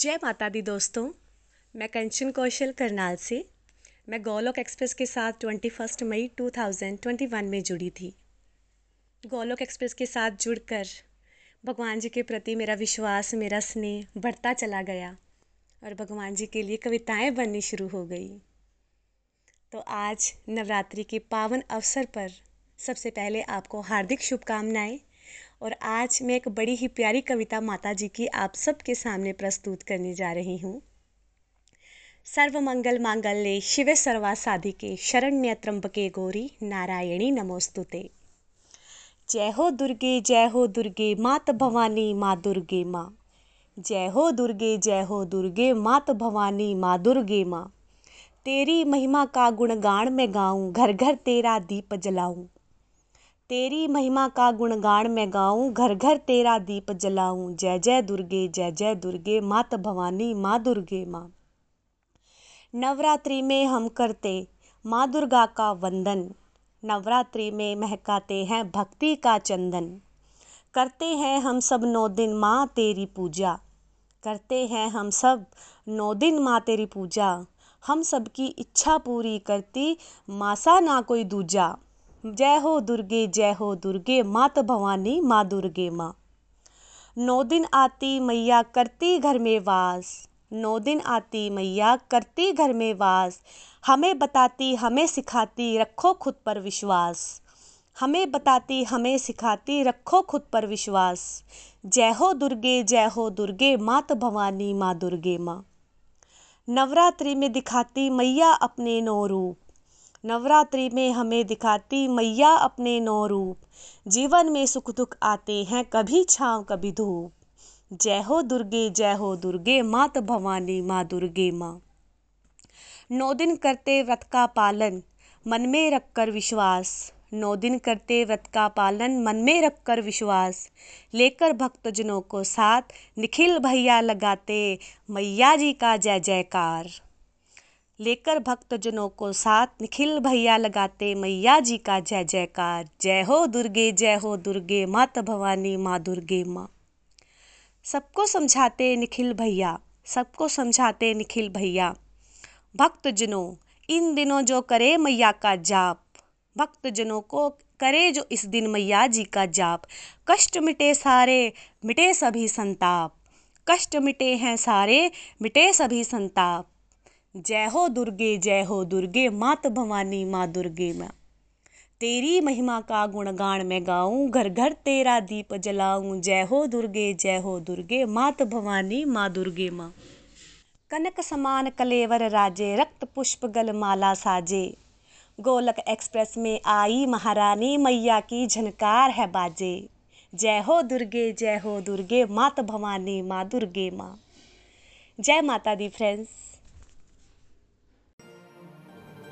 जय माता दी दोस्तों। मैं कंचन कौशल करनाल से। मैं गोलोक एक्सप्रेस के साथ twenty first May two thousand twenty one में जुड़ी थी। गोलोक एक्सप्रेस के साथ जुड़कर भगवान जी के प्रति मेरा विश्वास, मेरा स्नेह बढ़ता चला गया और भगवान जी के लिए कविताएँ बननी शुरू हो गई। तो आज नवरात्रि के पावन अवसर पर सबसे पहले आपको हार्दिक शुभकामनाएँ और आज मैं एक बड़ी ही प्यारी कविता माता जी की आप सबके सामने प्रस्तुत करने जा रही हूँ। सर्व मंगल मांगल्ये शिवे सर्वा साधिके शरण्य त्र्यंबके गौरी नारायणी नमोस्तुते। जय हो दुर्गे, जय हो दुर्गे, मात भवानी, माँ दुर्गे माँ। जय हो दुर्गे, जय हो दुर्गे, मात भवानी, माँ दुर्गे माँ। तेरी महिमा का गुणगान मैं गाऊं, घर घर तेरा दीप जलाऊं। तेरी महिमा का गुणगान मैं गाऊं घर घर तेरा दीप जलाऊं। जय जय दुर्गे, जय जय दुर्गे, मात भवानी, माँ दुर्गे, माँ। नवरात्रि में हम करते माँ दुर्गा का वंदन। नवरात्रि में महकाते हैं भक्ति का चंदन। करते हैं हम सब नौ दिन माँ तेरी पूजा। करते हैं हम सब नौ दिन माँ तेरी पूजा। हम सबकी इच्छा पूरी करती मासा ना कोई दूजा। जय हो दुर्गे, जय हो दुर्गे, मात भवानी, माँ दुर्गे माँ। नौ दिन आती मैया करती घर में वास। नौ दिन आती मैया करती घर में वास। हमें बताती, हमें सिखाती, रखो खुद पर विश्वास। हमें बताती, हमें सिखाती, रखो खुद पर विश्वास। जय हो दुर्गे, जय हो दुर्गे, मात भवानी, माँ दुर्गे माँ। नवरात्रि में दिखाती मैया अपने नौ रूप। नवरात्रि में हमें दिखाती मैया अपने नौ रूप जीवन में सुख दुख आते हैं, कभी छाँव, कभी धूप। जय हो दुर्गे, जय हो दुर्गे मात भवानी माँ, दुर्गे माँ। नौ दिन करते व्रत का पालन, मन में रखकर विश्वास। नौ दिन करते व्रत का पालन, मन में रखकर विश्वास। लेकर भक्तजनों को साथ, निखिल भैया लगाते, मैया जी का जय जयकार। लेकर भक्तजनों को साथ निखिल भैया लगाते मैया जी का जय जयकार। जय हो दुर्गे, जय हो दुर्गे मात भवानी, माँ दुर्गे माँ। सबको समझाते निखिल भैया, सबको समझाते निखिल भैया। भक्तजनों, इन दिनों जो करे मैया का जाप, भक्तजनों को करे जो इस दिन मैया जी का जाप। कष्ट मिटे सारे, मिटे सभी संताप। कष्ट मिटे हैं सारे, मिटे सभी संताप। जय हो दुर्गे, जय हो दुर्गे, मात भवानी, माँ दुर्गे माँ। तेरी महिमा का गुणगान मैं गाऊं घर घर तेरा दीप जलाऊं। जय हो दुर्गे, जय हो दुर्गे, मात भवानी, माँ दुर्गे माँ। कनक समान कलेवर राजे, रक्त पुष्प गल माला साजे। गोलक एक्सप्रेस में आई महारानी, मैया की झनकार है बाजे। जय हो दुर्गे, जय हो दुर्गे, मात भवानी, माँ दुर्गे माँ। जय माता दी, फ्रेंड्स।